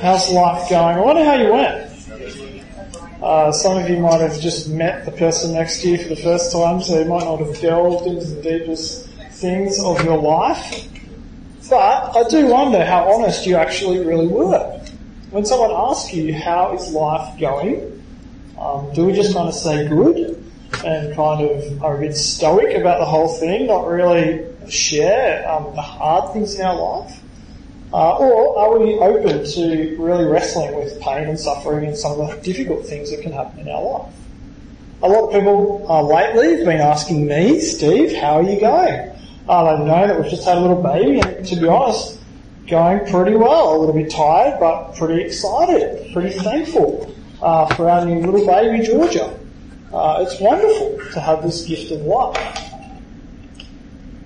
How's life going? I wonder how you went. Uh, some of you might have just met the person next to you for the first time, so you might not have delved into the deepest things of your life. But I do wonder how honest you actually really were. When someone asks you, how is life going? Um, do we just kind of say good and kind of are a bit stoic about the whole thing, not really share um, the hard things in our life? Uh, or are we open to really wrestling with pain and suffering and some of the difficult things that can happen in our life? A lot of people uh, lately have been asking me, Steve, how are you going? Uh, they know that we've just had a little baby, and to be honest, going pretty well. A little bit tired, but pretty excited, pretty thankful uh, for our new little baby Georgia. Uh, it's wonderful to have this gift of life.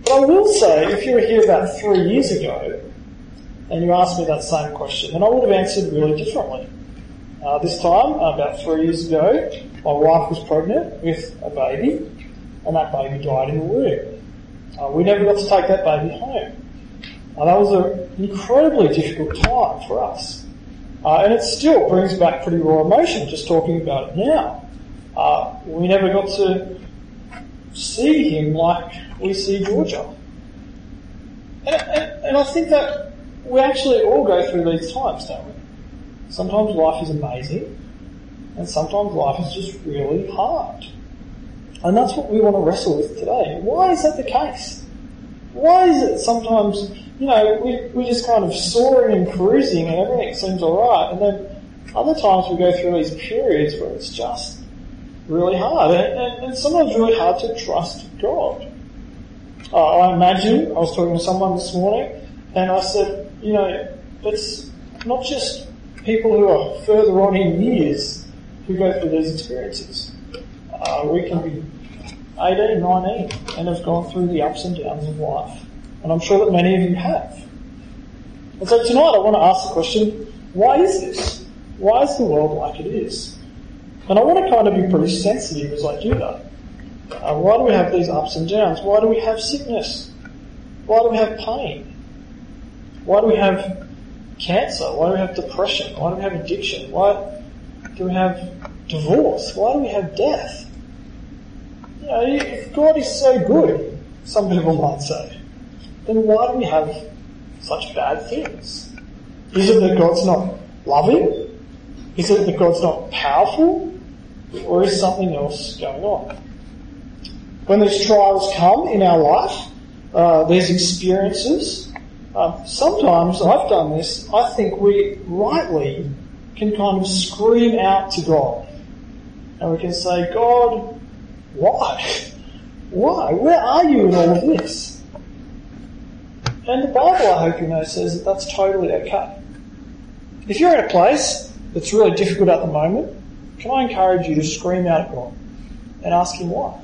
But I will say, if you were here about three years ago, and you asked me that same question, then I would have answered really differently. Uh, this time, about three years ago, my wife was pregnant with a baby, and that baby died in the womb. Uh, we never got to take that baby home. Uh, that was an incredibly difficult time for us. Uh, and it still brings back pretty raw emotion just talking about it now. Uh, we never got to see him like we see Georgia. And, and, and I think that we actually all go through these times, don't we? Sometimes life is amazing, and sometimes life is just really hard. And that's what we want to wrestle with today. Why is that the case? Why is it sometimes, you know, we, we're just kind of soaring and cruising and everything seems alright, and then other times we go through these periods where it's just really hard, and, and, and sometimes really hard to trust God. Uh, I imagine, I was talking to someone this morning, and I said, you know, it's not just people who are further on in years who go through these experiences. Uh, we can be 18, 19 and have gone through the ups and downs of life. And I'm sure that many of you have. And so tonight I want to ask the question, why is this? Why is the world like it is? And I want to kind of be pretty sensitive as I do that. Uh, why do we have these ups and downs? Why do we have sickness? Why do we have pain? Why do we have cancer? Why do we have depression? Why do we have addiction? Why do we have divorce? Why do we have death? You know, if God is so good, some people might say, then why do we have such bad things? Is it that God's not loving? Is it that God's not powerful? Or is something else going on? When these trials come in our life, uh, these experiences, um, sometimes I've done this. I think we rightly can kind of scream out to God, and we can say, "God, why? Why? Where are you in all of this?" And the Bible, I hope you know, says that that's totally okay. If you're in a place that's really difficult at the moment, can I encourage you to scream out at God and ask Him why?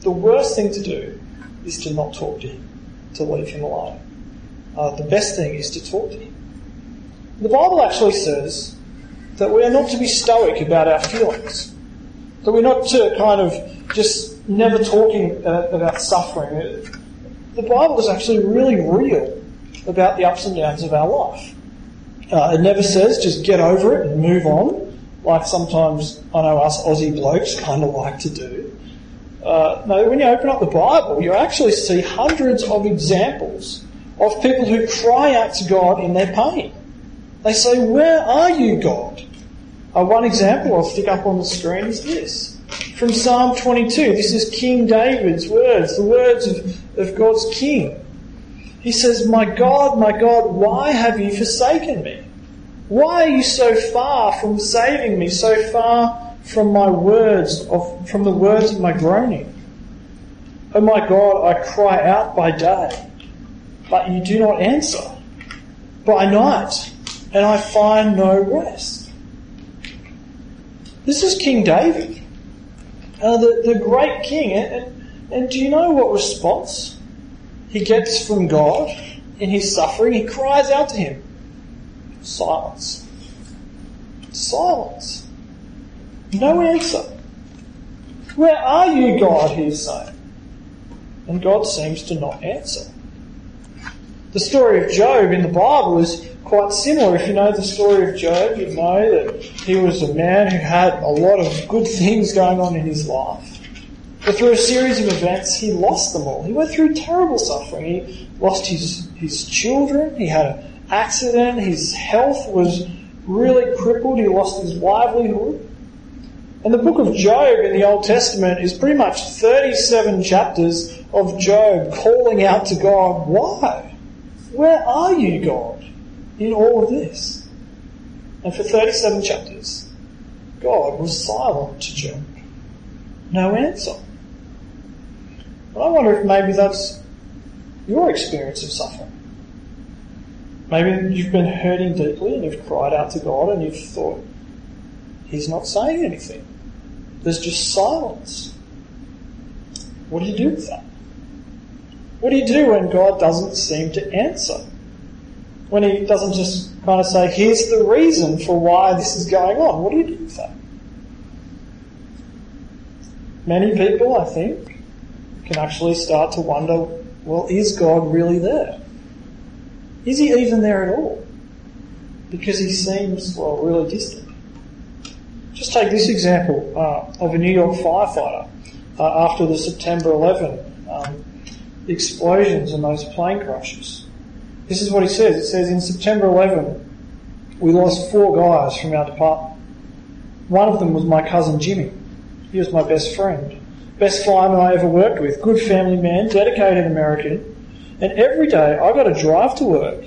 The worst thing to do is to not talk to Him, to leave Him alone uh, the best thing is to talk to Him. The Bible actually says that we are not to be stoic about our feelings, that we're not to kind of just never talking uh, about suffering. The Bible is actually really real about the ups and downs of our life. Uh, it never says just get over it and move on, like sometimes I know us Aussie blokes kind of like to do. Uh, no, when you open up the Bible, you actually see hundreds of examples of people who cry out to God in their pain. They say, Where are you, God? Uh, one example I'll stick up on the screen is this. From Psalm 22, this is King David's words, the words of, of God's King. He says, My God, my God, why have you forsaken me? Why are you so far from saving me, so far from my words, of, from the words of my groaning? Oh my God, I cry out by day but you do not answer. By night, and I find no rest. This is King David, uh, the, the great king. And, and, do you know what response he gets from God in his suffering? He cries out to him silence. Silence. No answer. Where are you, God? He's saying. And God seems to not answer. The story of Job in the Bible is quite similar. If you know the story of Job, you know that he was a man who had a lot of good things going on in his life. But through a series of events, he lost them all. He went through terrible suffering. He lost his, his children, he had an accident, his health was really crippled, he lost his livelihood. And the book of Job in the Old Testament is pretty much 37 chapters of Job calling out to God, Why? Where are you, God, in all of this? And for 37 chapters, God was silent to Job. No answer. But I wonder if maybe that's your experience of suffering. Maybe you've been hurting deeply and you've cried out to God and you've thought, He's not saying anything. There's just silence. What do you do with that? What do you do when God doesn't seem to answer? When He doesn't just kind of say, here's the reason for why this is going on. What do you do with that? Many people, I think, can actually start to wonder, well, is God really there? Is he even there at all? Because he seems, well, really distant. Just take this example uh, of a New York firefighter uh, after the September 11 um, explosions and those plane crashes. This is what he says. It says, in September 11, we lost four guys from our department. One of them was my cousin Jimmy. He was my best friend. Best fireman I ever worked with. Good family man, dedicated American. And every day I got to drive to work,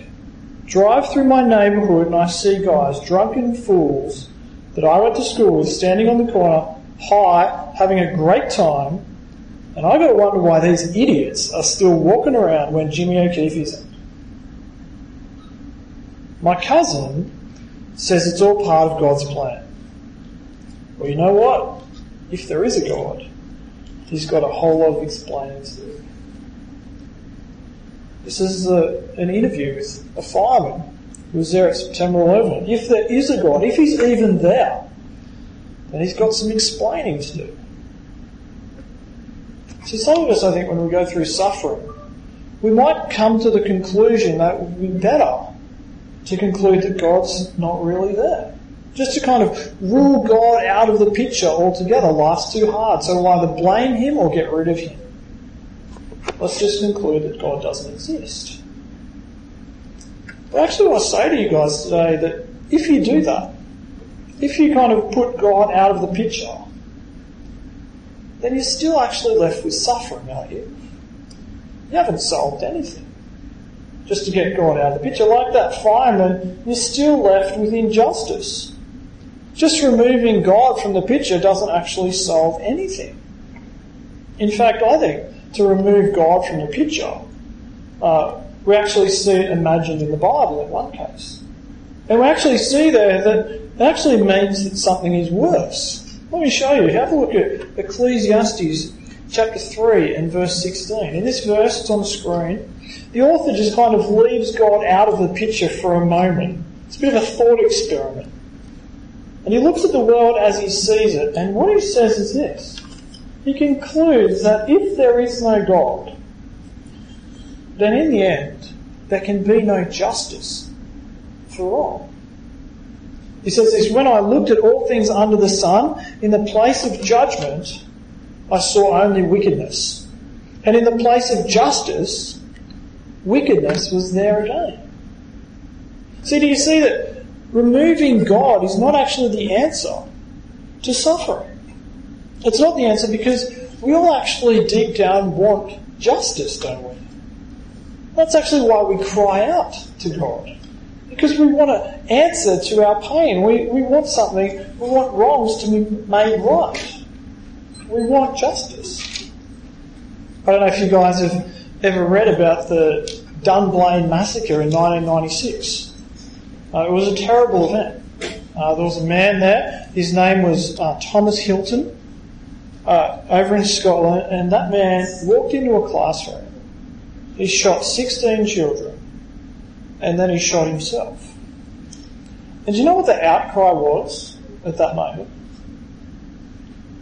drive through my neighbourhood, and I see guys, drunken fools, that I went to school with, standing on the corner, high, having a great time. And I got to wonder why these idiots are still walking around when Jimmy O'Keefe isn't. My cousin says it's all part of God's plan. Well, you know what? If there is a God, he's got a whole lot of explaining to do. This is a, an interview with a fireman who was there at September 11. If there is a God, if he's even there, then he's got some explaining to do. See, some of us, I think, when we go through suffering, we might come to the conclusion that it would be better to conclude that God's not really there. Just to kind of rule God out of the picture altogether. Life's too hard, so we'll either blame Him or get rid of Him. Let's just conclude that God doesn't exist. But I actually want to say to you guys today that if you do that, if you kind of put God out of the picture, then you're still actually left with suffering, aren't you? You haven't solved anything. Just to get God out of the picture. Like that fireman, you're still left with injustice. Just removing God from the picture doesn't actually solve anything. In fact, I think to remove God from the picture, uh, we actually see it imagined in the Bible in one case. And we actually see there that it actually means that something is worse. Let me show you. Have a look at Ecclesiastes chapter 3 and verse 16. In this verse, it's on the screen, the author just kind of leaves God out of the picture for a moment. It's a bit of a thought experiment. And he looks at the world as he sees it, and what he says is this he concludes that if there is no God, then in the end, there can be no justice for all. He says this, when I looked at all things under the sun, in the place of judgment, I saw only wickedness. And in the place of justice, wickedness was there again. See, do you see that removing God is not actually the answer to suffering? It's not the answer because we all actually deep down want justice, don't we? That's actually why we cry out to God. Because we want an answer to our pain. We, we want something, we want wrongs to be made right. We want justice. I don't know if you guys have ever read about the Dunblane massacre in 1996. Uh, it was a terrible event. Uh, there was a man there, his name was uh, Thomas Hilton uh, over in Scotland, and that man walked into a classroom. He shot 16 children, and then he shot himself. And do you know what the outcry was at that moment?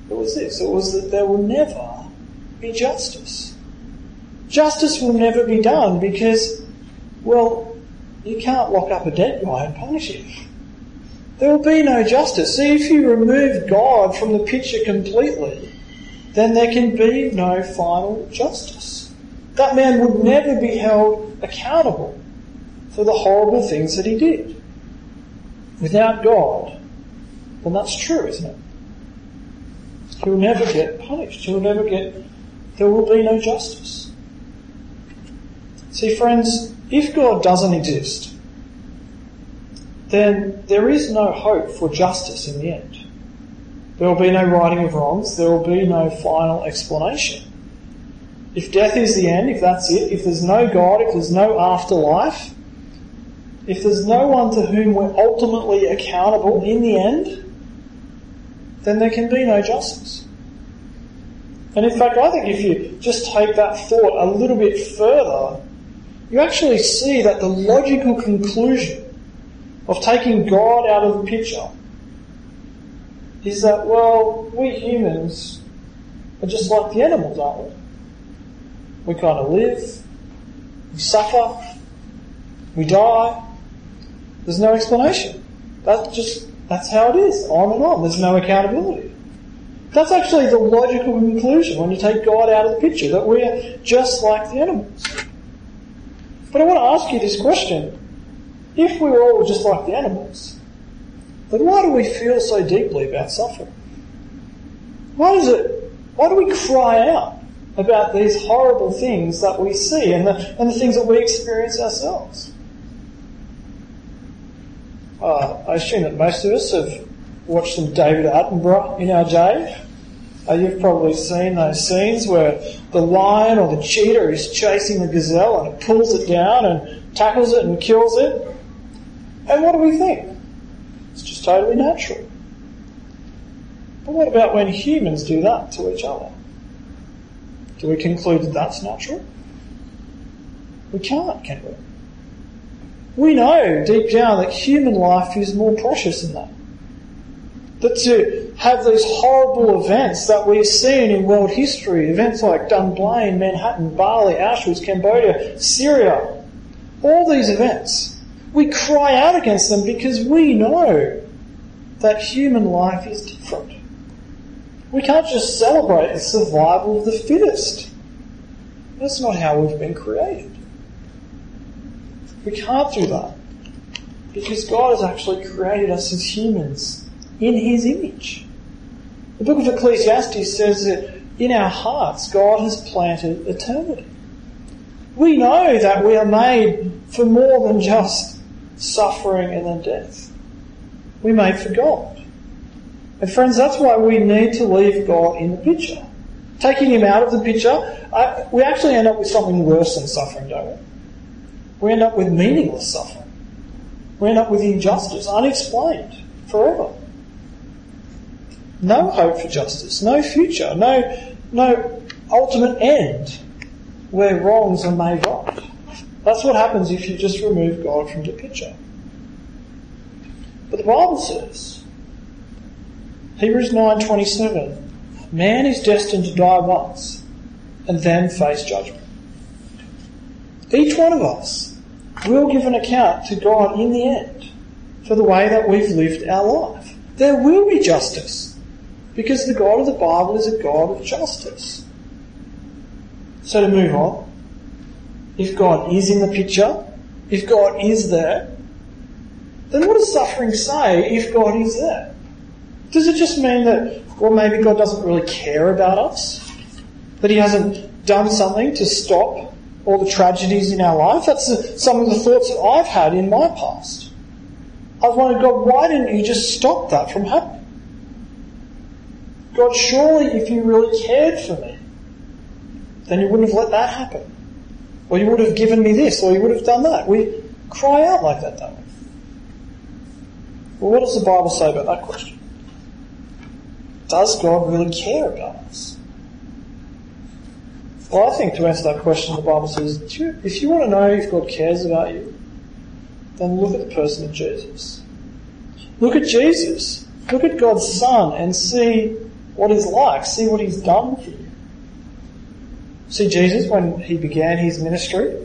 It was this it was that there will never be justice. Justice will never be done because Well, you can't lock up a dead guy and punish him. There will be no justice. See, if you remove God from the picture completely, then there can be no final justice. That man would never be held accountable for the horrible things that he did. Without God, then that's true, isn't it? He'll never get punished. He'll never get, there will be no justice. See, friends, if God doesn't exist, then there is no hope for justice in the end. There will be no righting of wrongs. There will be no final explanation. If death is the end, if that's it, if there's no God, if there's no afterlife, if there's no one to whom we're ultimately accountable in the end, then there can be no justice. And in fact, I think if you just take that thought a little bit further, you actually see that the logical conclusion of taking God out of the picture is that, well, we humans are just like the animals, aren't we? We kind of live, we suffer, we die. There's no explanation. That's just, that's how it is, on and on. There's no accountability. That's actually the logical conclusion when you take God out of the picture, that we're just like the animals. But I want to ask you this question. If we were all just like the animals, then why do we feel so deeply about suffering? Why does it, why do we cry out about these horrible things that we see and the, and the things that we experience ourselves? Uh, I assume that most of us have watched some David Attenborough in our day. Uh, you've probably seen those scenes where the lion or the cheetah is chasing the gazelle and it pulls it down and tackles it and kills it. And what do we think? It's just totally natural. But what about when humans do that to each other? Do we conclude that that's natural? We can't, can we? We know deep down that human life is more precious than that. That to have these horrible events that we've seen in world history, events like Dunblane, Manhattan, Bali, Auschwitz, Cambodia, Syria, all these events, we cry out against them because we know that human life is different. We can't just celebrate the survival of the fittest. That's not how we've been created. We can't do that because God has actually created us as humans in His image. The book of Ecclesiastes says that in our hearts God has planted eternity. We know that we are made for more than just suffering and then death. We're made for God. And friends, that's why we need to leave God in the picture. Taking Him out of the picture, I, we actually end up with something worse than suffering, don't we? We end up with meaningless suffering. We end up with injustice, unexplained, forever. No hope for justice, no future, no, no ultimate end where wrongs are made right. That's what happens if you just remove God from the picture. But the Bible says, Hebrews 9:27, man is destined to die once and then face judgment. Each one of us will give an account to God in the end for the way that we've lived our life. There will be justice because the God of the Bible is a God of justice. So to move on, if God is in the picture, if God is there, then what does suffering say if God is there? Does it just mean that, well, maybe God doesn't really care about us? That He hasn't done something to stop all the tragedies in our life? That's some of the thoughts that I've had in my past. I've wondered, God, why didn't you just stop that from happening? God, surely if you really cared for me, then you wouldn't have let that happen. Or you would have given me this, or you would have done that. We cry out like that, don't we? Well, what does the Bible say about that question? Does God really care about us? Well, I think to answer that question, the Bible says, if you want to know if God cares about you, then look at the person of Jesus. Look at Jesus. Look at God's Son and see what He's like. See what He's done for you. See, Jesus, when he began his ministry,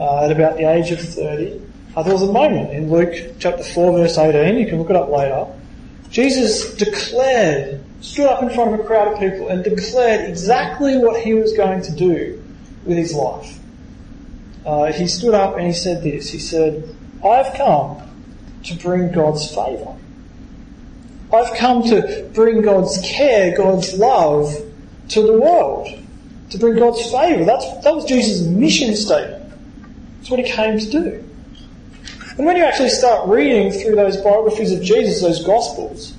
uh, at about the age of 30, uh, there was a moment in Luke chapter 4 verse 18, you can look it up later, Jesus declared, stood up in front of a crowd of people and declared exactly what he was going to do with his life. Uh, he stood up and he said this, he said, I've come to bring God's favour. I've come to bring God's care, God's love to the world. To bring God's favour. That's, that was Jesus' mission statement. That's what he came to do. And when you actually start reading through those biographies of Jesus, those Gospels,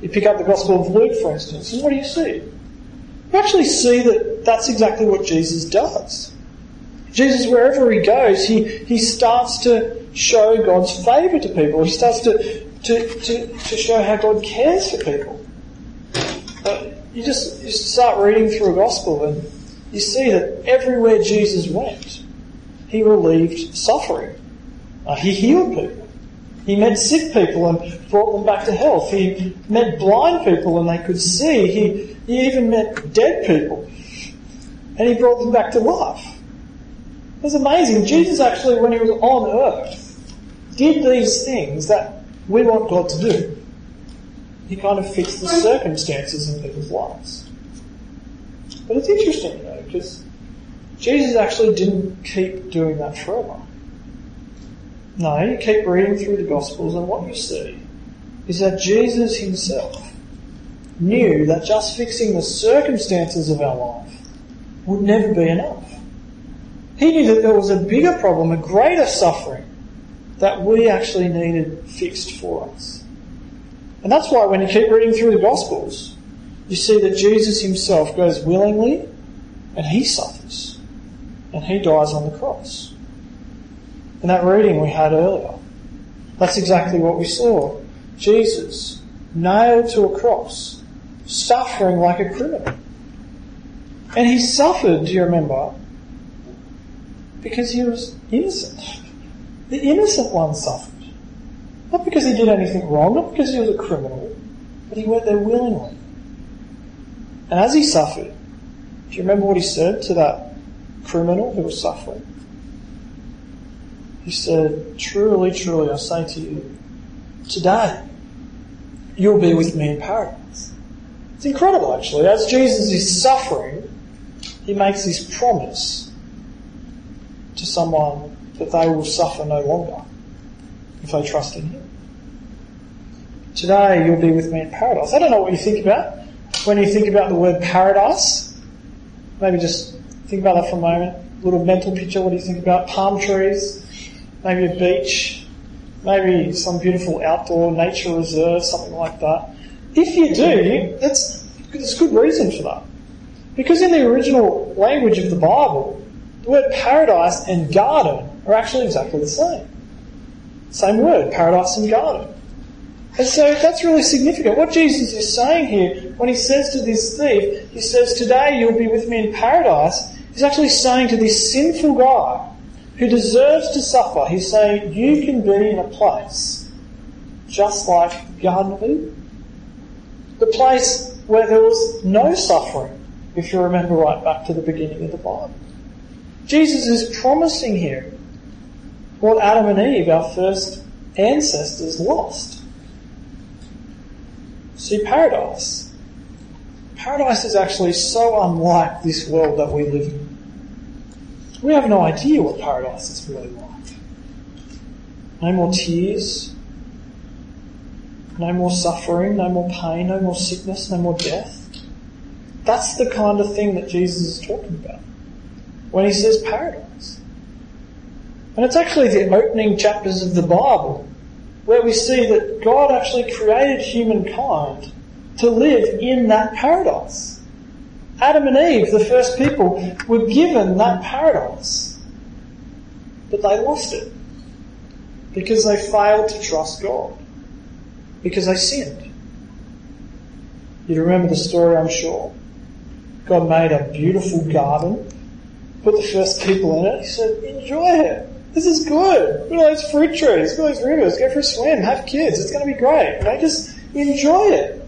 you pick up the Gospel of Luke, for instance, and what do you see? You actually see that that's exactly what Jesus does. Jesus, wherever he goes, he, he starts to show God's favour to people. He starts to to, to, to show how God cares for people. You just, you start reading through a gospel and you see that everywhere Jesus went, he relieved suffering. Uh, he healed people. He met sick people and brought them back to health. He met blind people and they could see. He, he even met dead people and he brought them back to life. It was amazing. Jesus actually, when he was on earth, did these things that we want God to do. He kind of fits the circumstances in people's lives. But it's interesting, though, because Jesus actually didn't keep doing that forever. No, you keep reading through the Gospels and what you see is that Jesus himself knew that just fixing the circumstances of our life would never be enough. He knew that there was a bigger problem, a greater suffering that we actually needed fixed for us. And that's why when you keep reading through the Gospels, you see that Jesus himself goes willingly and he suffers and he dies on the cross. In that reading we had earlier, that's exactly what we saw. Jesus nailed to a cross, suffering like a criminal. And he suffered, do you remember? Because he was innocent. The innocent one suffered. Not because he did anything wrong, not because he was a criminal, but he went there willingly. And as he suffered, do you remember what he said to that criminal who was suffering? He said, Truly, truly, I say to you, today you'll be with me in paradise. It's incredible, actually. As Jesus is suffering, he makes this promise to someone that they will suffer no longer if they trust in Him. Today you'll be with me in paradise. I don't know what you think about when you think about the word paradise. Maybe just think about that for a moment. A little mental picture. What do you think about palm trees? Maybe a beach. Maybe some beautiful outdoor nature reserve, something like that. If you do, that's there's good reason for that. Because in the original language of the Bible, the word paradise and garden are actually exactly the same. Same word, paradise and garden. And so that's really significant. What Jesus is saying here, when he says to this thief, he says, Today you'll be with me in paradise, he's actually saying to this sinful guy who deserves to suffer, he's saying, You can be in a place just like the Garden of Eden. The place where there was no suffering, if you remember right back to the beginning of the Bible. Jesus is promising here what Adam and Eve, our first ancestors, lost. See, paradise. Paradise is actually so unlike this world that we live in. We have no idea what paradise is really like. No more tears, no more suffering, no more pain, no more sickness, no more death. That's the kind of thing that Jesus is talking about when he says paradise. And it's actually the opening chapters of the Bible where we see that God actually created humankind to live in that paradise. Adam and Eve, the first people, were given that paradise. But they lost it. Because they failed to trust God. Because they sinned. You remember the story, I'm sure. God made a beautiful garden, put the first people in it. He said, enjoy it. This is good. Look at those fruit trees. Look at those rivers. Go for a swim. Have kids. It's going to be great. You know, just enjoy it.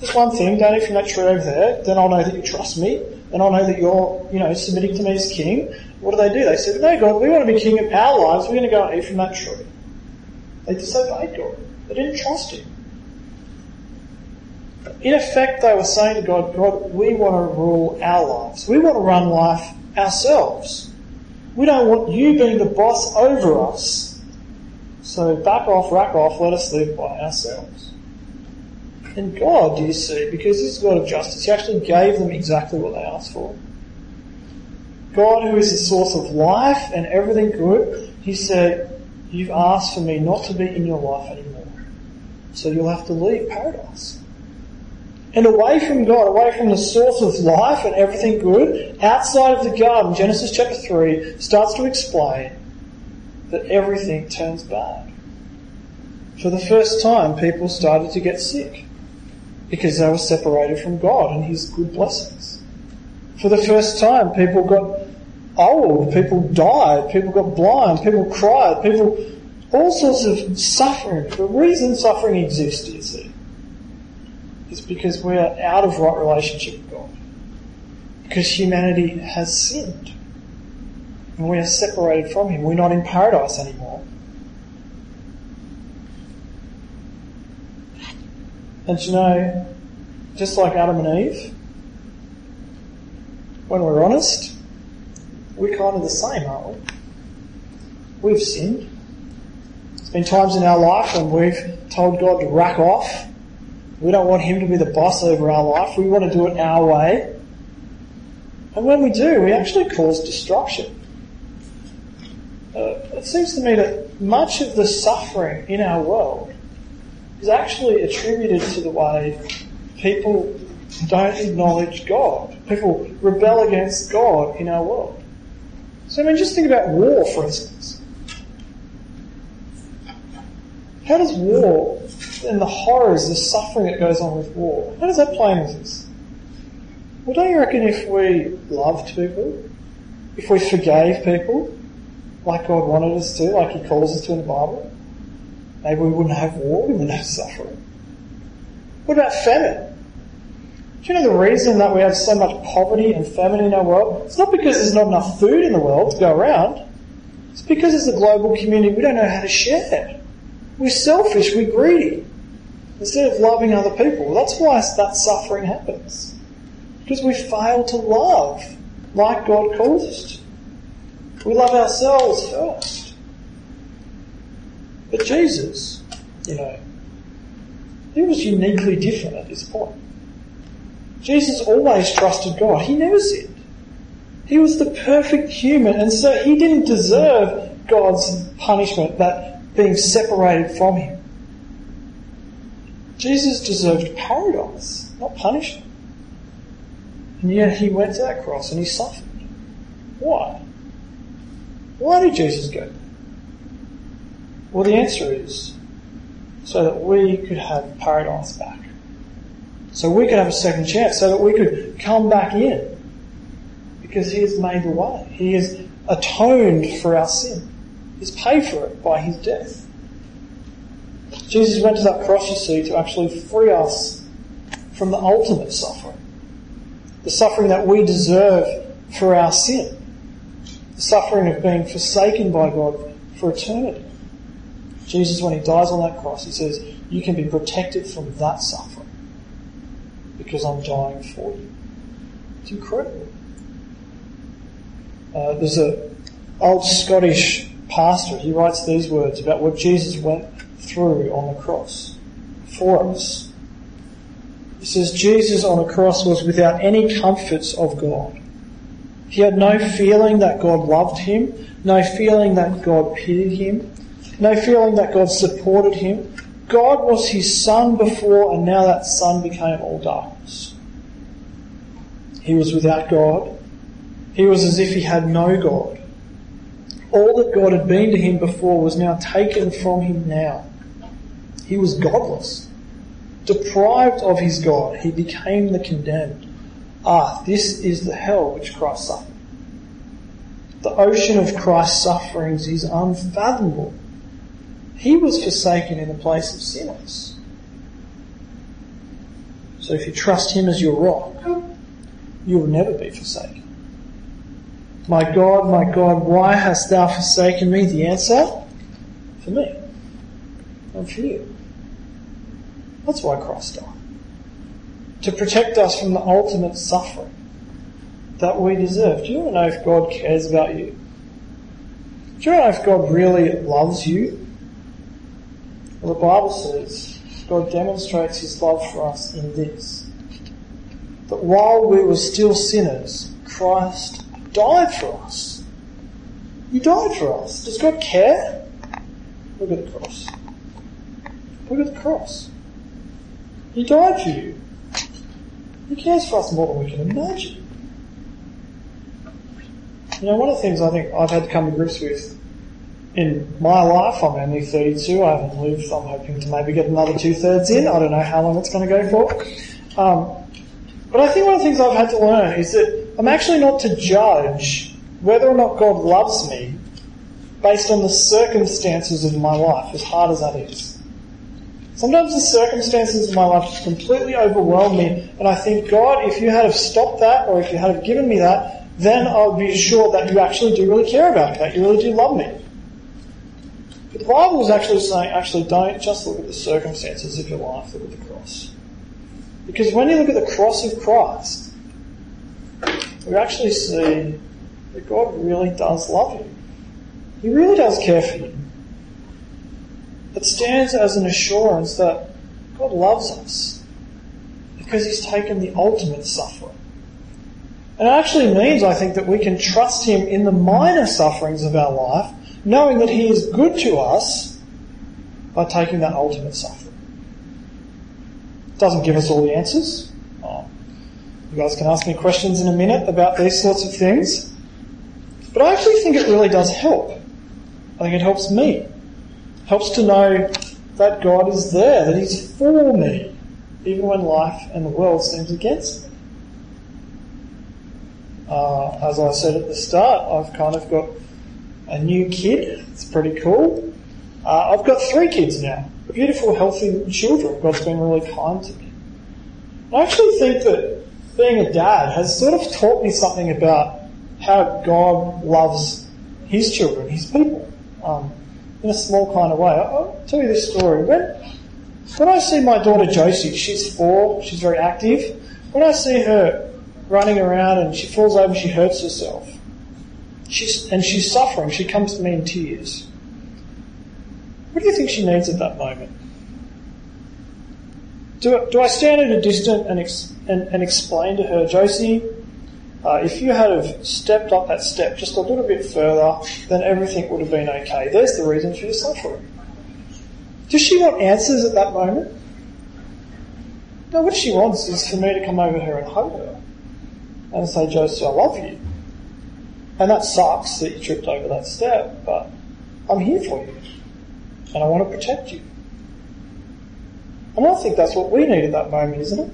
Just one thing, eat from that tree over there, then I'll know that you trust me, and I'll know that you're, you know, submitting to me as king. What do they do? They said, no God, we want to be king of our lives, we're going to go and eat from that tree. They disobeyed God. They didn't trust him. In effect, they were saying to God, God, we want to rule our lives. We want to run life ourselves. We don't want you being the boss over us. So back off, rack off, let us live by ourselves. And God, you see, because He's God of justice, He actually gave them exactly what they asked for. God, who is the source of life and everything good, He said, You've asked for me not to be in your life anymore. So you'll have to leave paradise. And away from God, away from the source of life and everything good, outside of the garden, Genesis chapter 3 starts to explain that everything turns bad. For the first time, people started to get sick because they were separated from God and His good blessings. For the first time, people got old, people died, people got blind, people cried, people, all sorts of suffering. The reason suffering exists, you see, is because we are out of right relationship with God. Because humanity has sinned. And we are separated from Him. We're not in paradise anymore. And you know, just like Adam and Eve, when we're honest, we're kind of the same, aren't we? We've sinned. There's been times in our life when we've told God to rack off. We don't want Him to be the boss over our life. We want to do it our way. And when we do, we actually cause destruction. Uh, it seems to me that much of the suffering in our world is actually attributed to the way people don't acknowledge God. People rebel against God in our world. So, I mean, just think about war, for instance. How does war and the horrors, the suffering that goes on with war, how does that play into this? Well, don't you reckon if we loved people, if we forgave people, like God wanted us to, like He calls us to in the Bible, maybe we wouldn't have war, we wouldn't have suffering. What about famine? Do you know the reason that we have so much poverty and famine in our world? It's not because there's not enough food in the world to go around. It's because as a global community we don't know how to share. We're selfish, we're greedy. Instead of loving other people. That's why that suffering happens. Because we fail to love like God calls us to. We love ourselves first. But Jesus, you know, he was uniquely different at this point. Jesus always trusted God. He never sinned. He was the perfect human, and so he didn't deserve God's punishment, that being separated from him. Jesus deserved paradise, not punishment. And yet he went to that cross and he suffered. Why? Why did Jesus go? Well, the answer is so that we could have paradise back. So we could have a second chance, so that we could come back in. Because He has made the way. He has atoned for our sin. He's paid for it by His death. Jesus went to that cross, you see, to actually free us from the ultimate suffering. The suffering that we deserve for our sin. The suffering of being forsaken by God for eternity. Jesus, when He dies on that cross, He says, you can be protected from that suffering because I'm dying for you. It's incredible. Uh, there's a old Scottish pastor. He writes these words about what Jesus went through on the cross for us. He says Jesus on the cross was without any comforts of God. He had no feeling that God loved him, no feeling that God pitied him, no feeling that God supported him, God was his sun before, and now that sun became all darkness. He was without God. He was as if he had no God. All that God had been to him before was now taken from him now. He was godless. Deprived of his God, he became the condemned. Ah, this is the hell which Christ suffered. The ocean of Christ's sufferings is unfathomable. He was forsaken in the place of sinners. So if you trust Him as your rock, you will never be forsaken. My God, my God, why hast thou forsaken me? The answer? For me. And for you. That's why Christ died. To protect us from the ultimate suffering that we deserve. Do you want to know if God cares about you? Do you know if God really loves you? The Bible says God demonstrates his love for us in this that while we were still sinners, Christ died for us. He died for us. Does God care? Look at the cross. Look at the cross. He died for you. He cares for us more than we can imagine. You know, one of the things I think I've had to come to grips with in my life, I'm only 32, I haven't lived, I'm hoping to maybe get another two thirds in, I don't know how long it's going to go for. Um, but I think one of the things I've had to learn is that I'm actually not to judge whether or not God loves me based on the circumstances of my life, as hard as that is. Sometimes the circumstances of my life just completely overwhelm me, and I think, God, if you had have stopped that, or if you had have given me that, then I'll be sure that you actually do really care about me, that you really do love me. The Bible is actually saying, actually, don't just look at the circumstances of your life, look at the cross. Because when you look at the cross of Christ, we actually see that God really does love you. He really does care for you. It stands as an assurance that God loves us because He's taken the ultimate suffering. And it actually means, I think, that we can trust Him in the minor sufferings of our life, knowing that He is good to us by taking that ultimate suffering doesn't give us all the answers. Um, you guys can ask me questions in a minute about these sorts of things. But I actually think it really does help. I think it helps me. Helps to know that God is there, that He's for me, even when life and the world seems against me. Uh, as I said at the start, I've kind of got a new kid. It's pretty cool. Uh, I've got three kids now beautiful, healthy children. God's been really kind to me. I actually think that being a dad has sort of taught me something about how God loves His children, His people, um, in a small kind of way. I'll tell you this story. When, when I see my daughter Josie, she's four, she's very active. When I see her running around and she falls over, she hurts herself. She's, and she's suffering. She comes to me in tears. What do you think she needs at that moment? Do, do I stand at a distance and, ex, and, and explain to her, Josie, uh, if you had have stepped up that step just a little bit further, then everything would have been okay. There's the reason for your suffering. Does she want answers at that moment? No, what she wants is for me to come over her and hug her and say, Josie, I love you. And that sucks that you tripped over that step, but I'm here for you and I want to protect you. And I think that's what we need at that moment, isn't it?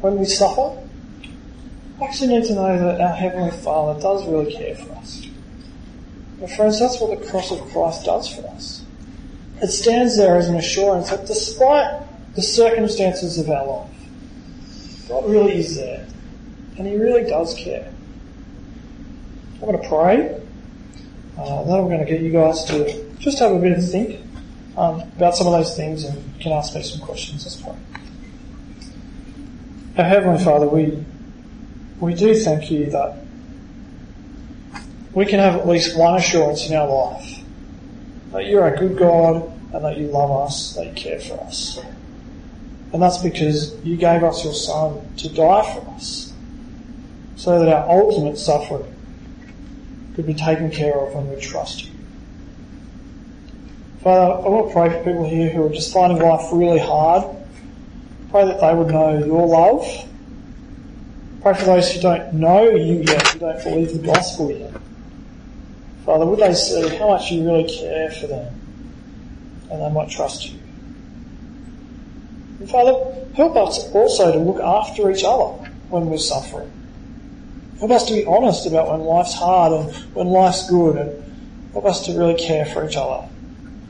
When we suffer, we actually need to know that our Heavenly Father does really care for us. And friends, that's what the cross of Christ does for us. It stands there as an assurance that despite the circumstances of our life, God really is there. And He really does care. I'm going to pray. Uh, then I'm going to get you guys to just have a bit of think um, about some of those things and can ask me some questions. Let's pray. Our Heavenly Father, we, we do thank you that we can have at least one assurance in our life that you're a good God and that you love us, that you care for us. And that's because you gave us your Son to die for us so that our ultimate suffering could be taken care of when we trust you. Father, I want to pray for people here who are just finding life really hard. Pray that they would know your love. Pray for those who don't know you yet, who don't believe the gospel yet. Father, would they see how much you really care for them and they might trust you. And Father, help us also to look after each other when we're suffering. Help us to be honest about when life's hard and when life's good and help us to really care for each other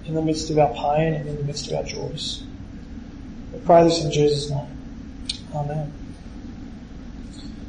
in the midst of our pain and in the midst of our joys. We pray this in Jesus' name. Amen.